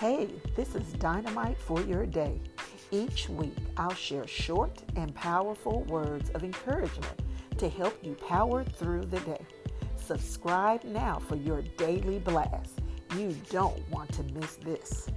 Hey, this is Dynamite for Your Day. Each week, I'll share short and powerful words of encouragement to help you power through the day. Subscribe now for your daily blast. You don't want to miss this.